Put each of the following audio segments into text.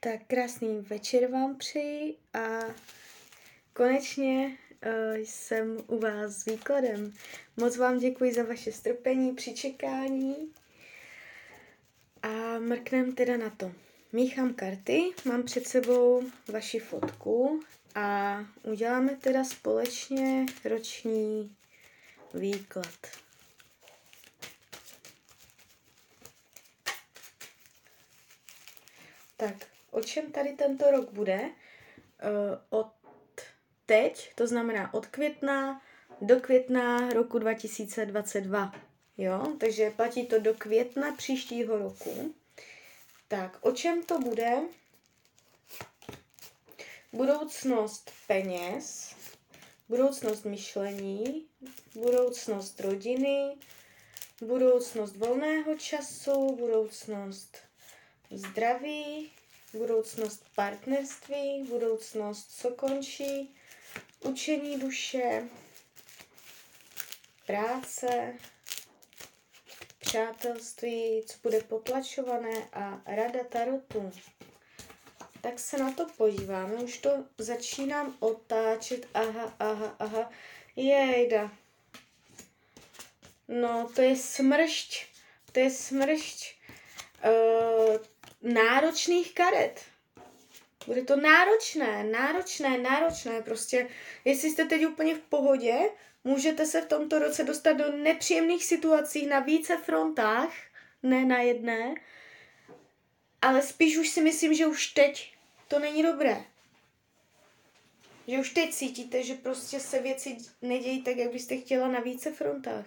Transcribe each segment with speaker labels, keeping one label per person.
Speaker 1: Tak krásný večer vám přeji a konečně uh, jsem u vás s výkladem. Moc vám děkuji za vaše strpení při čekání a mrknem teda na to. Míchám karty, mám před sebou vaši fotku a uděláme teda společně roční výklad. Tak, o čem tady tento rok bude? Uh, od teď, to znamená od května do května roku 2022. Jo, takže platí to do května příštího roku. Tak, o čem to bude? Budoucnost peněz, budoucnost myšlení, budoucnost rodiny, budoucnost volného času, budoucnost zdraví, budoucnost partnerství, budoucnost, co končí, učení duše, práce, přátelství, co bude potlačované a rada tarotu. Tak se na to podíváme, už to začínám otáčet, aha, aha, aha, jejda. No, to je smršť, to je smršť. Uh, náročných karet. Bude to náročné, náročné, náročné. Prostě, jestli jste teď úplně v pohodě, můžete se v tomto roce dostat do nepříjemných situací na více frontách, ne na jedné, ale spíš už si myslím, že už teď to není dobré. Že už teď cítíte, že prostě se věci nedějí tak, jak byste chtěla na více frontách.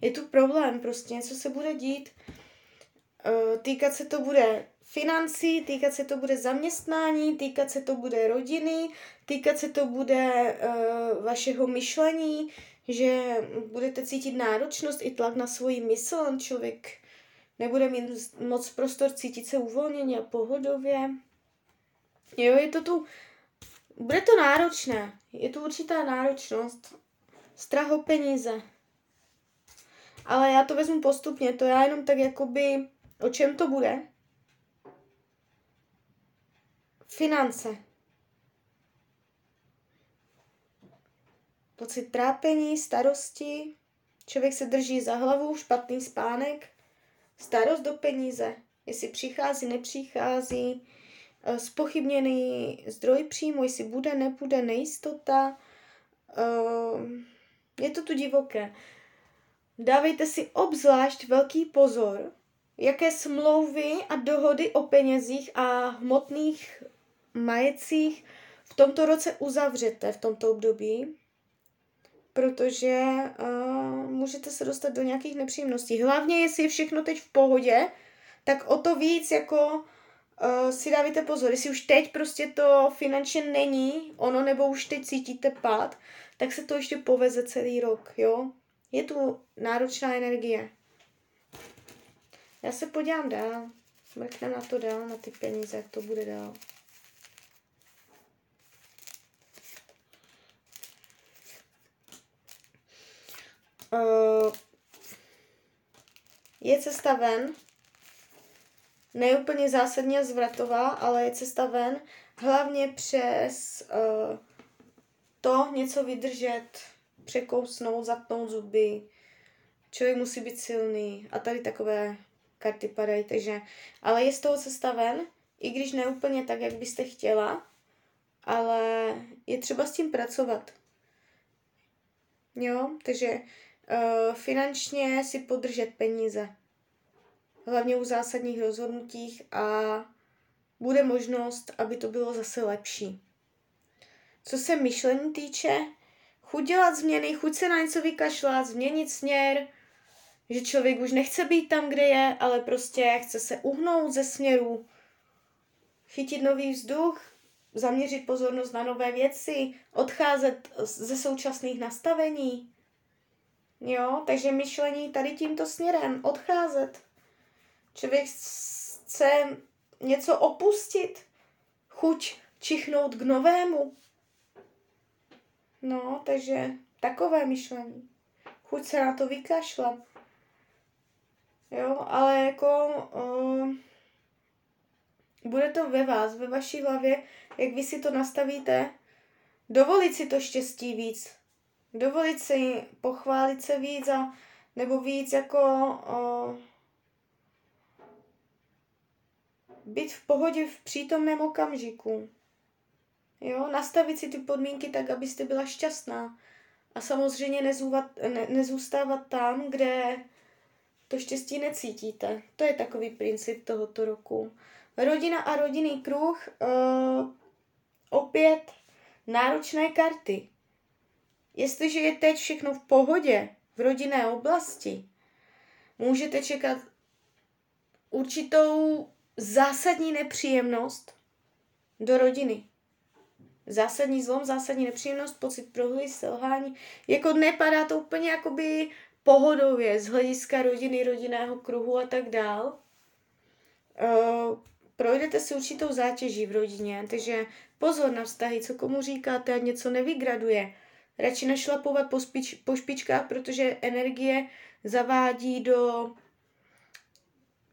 Speaker 1: Je tu problém, prostě něco se bude dít. Eh, týkat se to bude financí, týkat se to bude zaměstnání, týkat se to bude rodiny, týkat se to bude uh, vašeho myšlení, že budete cítit náročnost i tlak na svoji mysl, člověk nebude mít moc prostor cítit se uvolněně a pohodově. Jo, je to tu, bude to náročné, je tu určitá náročnost, strach o peníze. Ale já to vezmu postupně, to já jenom tak jakoby, o čem to bude, Finance. Pocit trápení, starosti, člověk se drží za hlavu, špatný spánek, starost do peníze, jestli přichází, nepřichází, spochybněný eh, zdroj příjmu, jestli bude, nebude, nejistota. Eh, je to tu divoké. Dávejte si obzvlášť velký pozor, jaké smlouvy a dohody o penězích a hmotných majetcích v tomto roce uzavřete v tomto období, protože uh, můžete se dostat do nějakých nepříjemností. Hlavně, jestli je všechno teď v pohodě, tak o to víc jako uh, si dávajte pozor. Jestli už teď prostě to finančně není ono, nebo už teď cítíte pád, tak se to ještě poveze celý rok, jo. Je tu náročná energie. Já se podívám dál. Mrkne na to dál, na ty peníze, jak to bude dál. Je cesta ven, neúplně zásadně zvratová, ale je cesta ven, hlavně přes uh, to něco vydržet, překousnout, zatnout zuby. Člověk musí být silný a tady takové karty padají, takže, ale je z toho cesta ven, i když neúplně tak, jak byste chtěla, ale je třeba s tím pracovat. Jo, takže finančně si podržet peníze. Hlavně u zásadních rozhodnutích a bude možnost, aby to bylo zase lepší. Co se myšlení týče, chuť dělat změny, chuť se na něco vykašlat, změnit směr, že člověk už nechce být tam, kde je, ale prostě chce se uhnout ze směru, chytit nový vzduch, zaměřit pozornost na nové věci, odcházet ze současných nastavení. Jo, takže myšlení tady tímto směrem, odcházet. Člověk chce něco opustit, chuť čichnout k novému. No, takže takové myšlení. Chuť se na to vykašlat. Jo, ale jako uh, bude to ve vás, ve vaší hlavě, jak vy si to nastavíte, dovolit si to štěstí víc, dovolit si pochválit se víc a nebo víc jako o, být v pohodě v přítomném okamžiku. Jo, nastavit si ty podmínky tak, abyste byla šťastná. A samozřejmě nezůvat, ne, nezůstávat tam, kde to štěstí necítíte. To je takový princip tohoto roku. Rodina a rodinný kruh, uh, opět náročné karty. Jestliže je teď všechno v pohodě v rodinné oblasti, můžete čekat určitou zásadní nepříjemnost do rodiny. Zásadní zlom, zásadní nepříjemnost, pocit prohly, selhání. Jako nepadá to úplně jakoby pohodově z hlediska rodiny, rodinného kruhu a tak dál. Uh, projdete si určitou zátěží v rodině, takže pozor na vztahy, co komu říkáte, ať něco nevygraduje. Radši našlapovat po, spič, po špičkách, protože energie zavádí do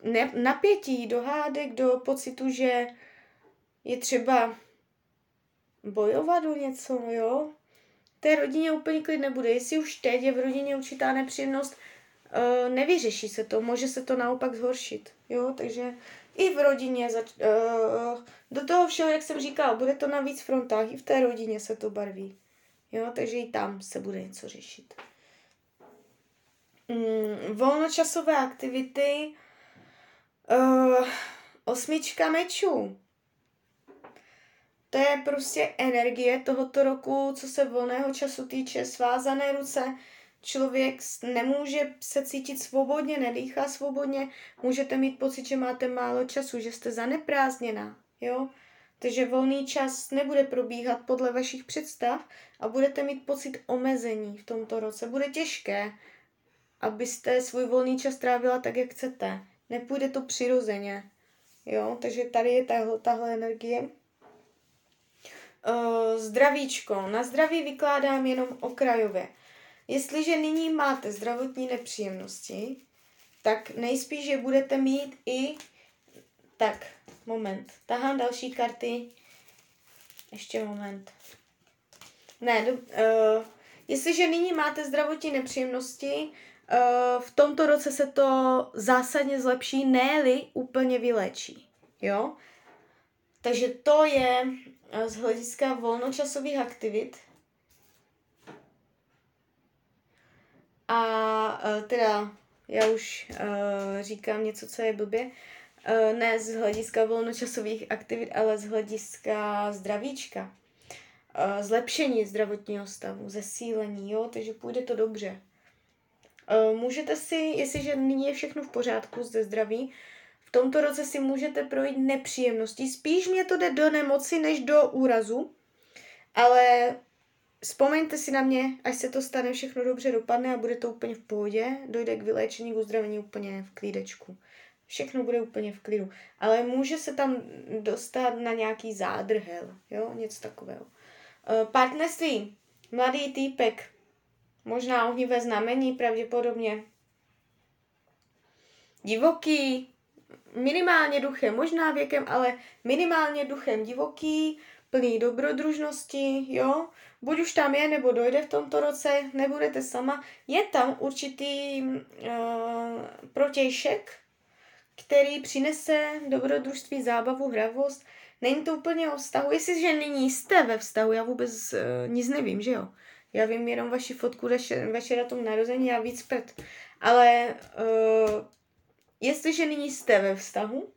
Speaker 1: ne, napětí, do hádek, do pocitu, že je třeba bojovat o něco, jo. Té rodině úplně klid nebude. Jestli už teď je v rodině určitá nepříjemnost, uh, nevyřeší se to, může se to naopak zhoršit, jo. Takže i v rodině, zač- uh, do toho všeho, jak jsem říkala, bude to na víc frontách, i v té rodině se to barví, jo. Takže i tam se bude něco řešit. Mm, volnočasové aktivity, Uh, osmička mečů. To je prostě energie tohoto roku, co se volného času týče. Svázané ruce, člověk nemůže se cítit svobodně, nedýchá svobodně, můžete mít pocit, že máte málo času, že jste zaneprázdněná, jo? Takže volný čas nebude probíhat podle vašich představ a budete mít pocit omezení v tomto roce. Bude těžké, abyste svůj volný čas trávila tak, jak chcete. Nepůjde to přirozeně. Jo, takže tady je tahle, tahle energie. Uh, zdravíčko. Na zdraví vykládám jenom okrajově. Jestliže nyní máte zdravotní nepříjemnosti, tak nejspíš je budete mít i... Tak, moment. Tahám další karty. Ještě moment. Ne, do, uh, jestliže nyní máte zdravotní nepříjemnosti, Eh, v tomto roce se to zásadně zlepší, ne úplně vylečí. Jo? Takže to je eh, z hlediska volnočasových aktivit. A uh, teda já už uh, říkám něco, co je blbě. Uh, ne z hlediska volnočasových aktivit, ale z hlediska zdravíčka. Uh, zlepšení zdravotního stavu, zesílení, jo, takže půjde to dobře. Eh, můžete si, jestliže nyní je všechno v pořádku zde zdraví, v tomto roce si můžete projít nepříjemnosti. Spíš mě to jde do nemoci, než do úrazu, ale vzpomeňte si na mě, až se to stane, všechno dobře dopadne a bude to úplně v pohodě, dojde k vyléčení, k uzdravení úplně v klídečku. Všechno bude úplně v klidu. Ale může se tam dostat na nějaký zádrhel, jo, něco takového. Uh, partnerství. Mladý týpek, Možná ohnivé znamení pravděpodobně. Divoký, minimálně duchem, možná věkem, ale minimálně duchem divoký, plný dobrodružnosti, jo. Buď už tam je, nebo dojde v tomto roce, nebudete sama. Je tam určitý uh, protějšek, který přinese dobrodružství, zábavu, hravost. Není to úplně o vztahu. Jestliže nyní jste ve vztahu, já vůbec uh, nic nevím, že jo. Já vím jenom vaši fotku, vaše, vaše datum narození a víc pet. Ale uh, jestliže nyní jste ve vztahu,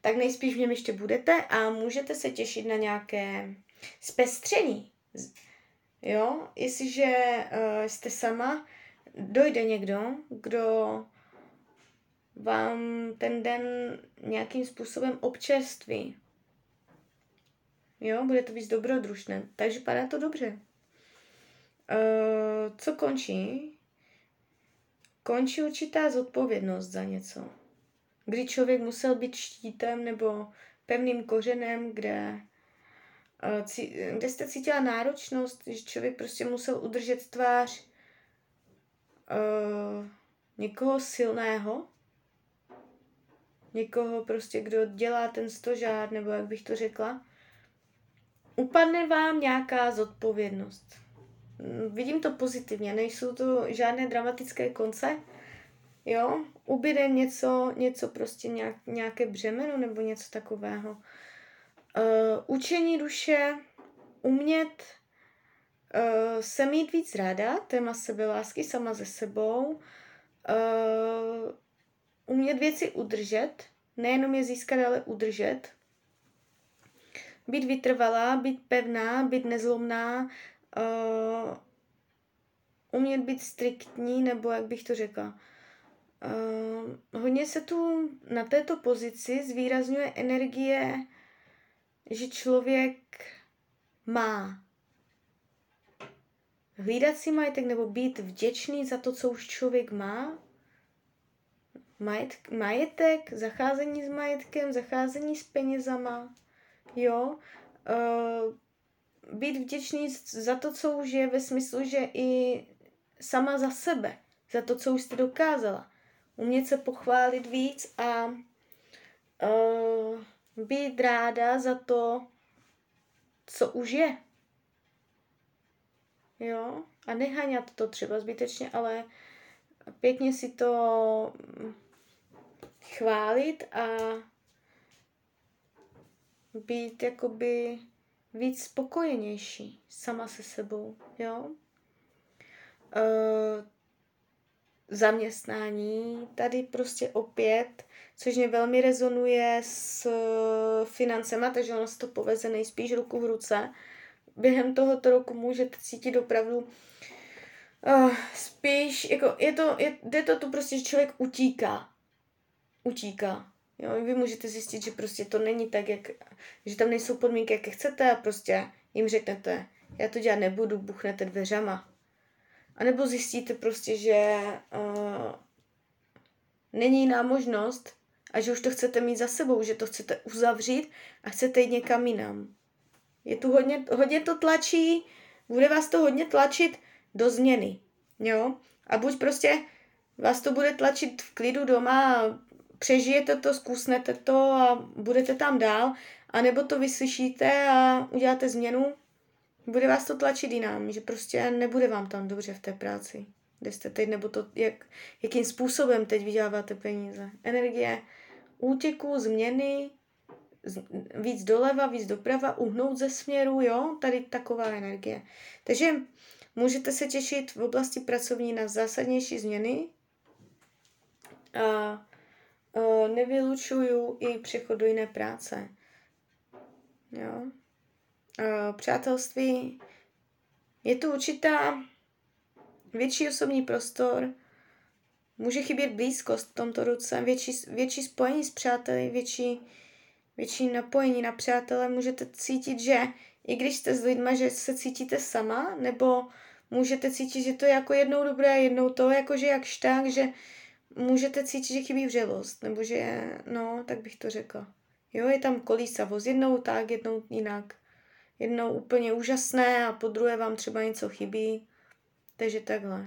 Speaker 1: tak nejspíš v něm ještě budete a můžete se těšit na nějaké zpestření. Jo, jestliže uh, jste sama, dojde někdo, kdo vám ten den nějakým způsobem občerství. Jo, bude to víc dobrodružné, takže padá to dobře. Uh, co končí? Končí určitá zodpovědnost za něco. Kdy člověk musel být štítem nebo pevným kořenem, kde, uh, kde jste cítila náročnost, že člověk prostě musel udržet tvář uh, někoho silného, někoho prostě, kdo dělá ten stožár, nebo jak bych to řekla, upadne vám nějaká zodpovědnost. Vidím to pozitivně, nejsou to žádné dramatické konce, jo, ubyde něco, něco prostě nějak, nějaké břemeno nebo něco takového. Uh, učení duše, umět uh, se mít víc ráda, téma sebelásky sama ze sebou, uh, umět věci udržet, nejenom je získat, ale udržet, být vytrvalá, být pevná, být nezlomná, uh, umět být striktní, nebo jak bych to řekla. Uh, hodně se tu na této pozici zvýrazňuje energie, že člověk má hlídat si majetek nebo být vděčný za to, co už člověk má. Majet, majetek, zacházení s majetkem, zacházení s penězama, jo. Uh, být vděčný za to, co už je ve smyslu, že i sama za sebe, za to, co už jste dokázala. Umět se pochválit víc a uh, být ráda za to, co už je. Jo? A nehaňat to třeba zbytečně, ale pěkně si to chválit a být jakoby víc spokojenější sama se sebou, jo. E, zaměstnání, tady prostě opět, což mě velmi rezonuje s financema, takže ono se to poveze nejspíš ruku v ruce. Během tohoto roku můžete cítit opravdu uh, spíš, jako je to, je, jde to tu prostě, že člověk utíká. Utíká. Jo, vy můžete zjistit, že prostě to není tak, jak, že tam nejsou podmínky, jaké chcete a prostě jim řeknete, já to dělat nebudu, buchnete dveřama. A nebo zjistíte prostě, že uh, není jiná možnost a že už to chcete mít za sebou, že to chcete uzavřít a chcete jít někam jinam. Je tu hodně, hodně to tlačí, bude vás to hodně tlačit do změny, jo? A buď prostě vás to bude tlačit v klidu doma a přežijete to, zkusnete to a budete tam dál, anebo to vyslyšíte a uděláte změnu, bude vás to tlačit jinam, že prostě nebude vám tam dobře v té práci, kde jste teď, nebo to, jak, jakým způsobem teď vyděláváte peníze. Energie útěku, změny, víc doleva, víc doprava, uhnout ze směru, jo, tady taková energie. Takže můžete se těšit v oblasti pracovní na zásadnější změny, a nevylučuju i přechod do jiné práce. Jo. Uh, přátelství je tu určitá větší osobní prostor, může chybět blízkost v tomto roce, větší, větší spojení s přáteli, větší, větší napojení na přátele. Můžete cítit, že i když jste s lidma, že se cítíte sama, nebo můžete cítit, že to je jako jednou dobré, jednou to, jakože jakž tak, že můžete cítit, že chybí vřelost, nebo že, no, tak bych to řekla. Jo, je tam kolísavost, jednou tak, jednou jinak. Jednou úplně úžasné a po druhé vám třeba něco chybí. Takže takhle.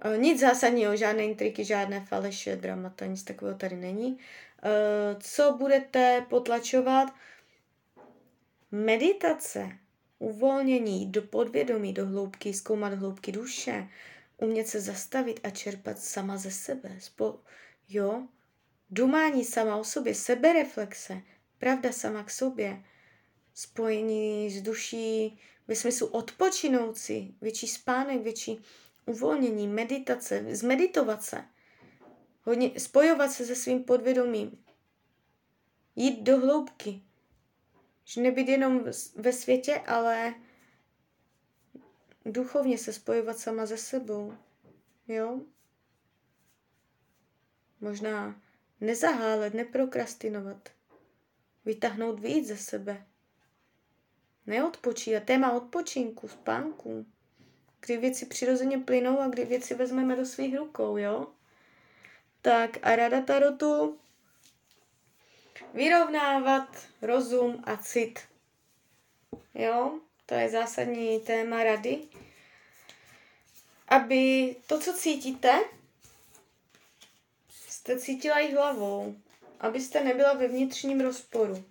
Speaker 1: E, nic zásadního, žádné intriky, žádné faleše, dramata, nic takového tady není. E, co budete potlačovat? Meditace, uvolnění do podvědomí, do hloubky, zkoumat hloubky duše, umět se zastavit a čerpat sama ze sebe. Spo, jo, dumání sama o sobě, sebereflexe, pravda sama k sobě, spojení s duší ve smyslu odpočinout si, větší spánek, větší uvolnění, meditace, zmeditovat se, hodně spojovat se se svým podvědomím, jít do hloubky, že nebyt jenom ve světě, ale duchovně se spojovat sama ze sebou. Jo? Možná nezahálet, neprokrastinovat. Vytáhnout víc ze sebe. Neodpočívat. Téma odpočinku, spánku. Kdy věci přirozeně plynou a kdy věci vezmeme do svých rukou, jo? Tak a rada Tarotu vyrovnávat rozum a cit. Jo? To je zásadní téma rady. Aby to, co cítíte, jste cítila i hlavou. abyste nebyla ve vnitřním rozporu.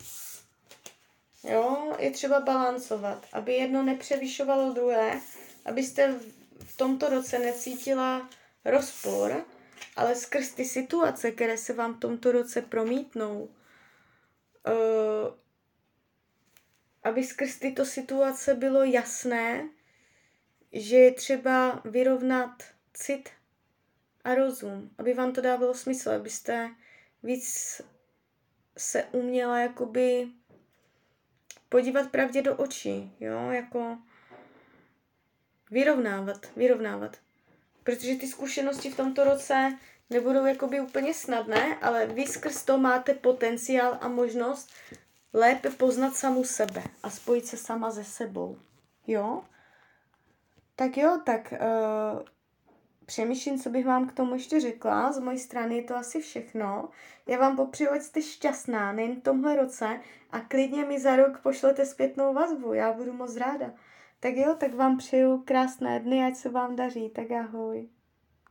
Speaker 1: Jo, je třeba balancovat, aby jedno nepřevyšovalo druhé, abyste v tomto roce necítila rozpor, ale skrz ty situace, které se vám v tomto roce promítnou, uh, aby skrz tyto situace bylo jasné, že je třeba vyrovnat cit a rozum, aby vám to dávalo smysl, abyste víc se uměla jakoby podívat pravdě do očí, jo, jako vyrovnávat, vyrovnávat. Protože ty zkušenosti v tomto roce nebudou jakoby úplně snadné, ale vy skrz to máte potenciál a možnost lépe poznat samu sebe a spojit se sama se sebou. Jo? Tak jo, tak uh, přemýšlím, co bych vám k tomu ještě řekla. Z mojej strany je to asi všechno. Já vám popřeju, ať jste šťastná, nejen v tomhle roce a klidně mi za rok pošlete zpětnou vazbu, já budu moc ráda. Tak jo, tak vám přeju krásné dny, ať se vám daří, tak ahoj.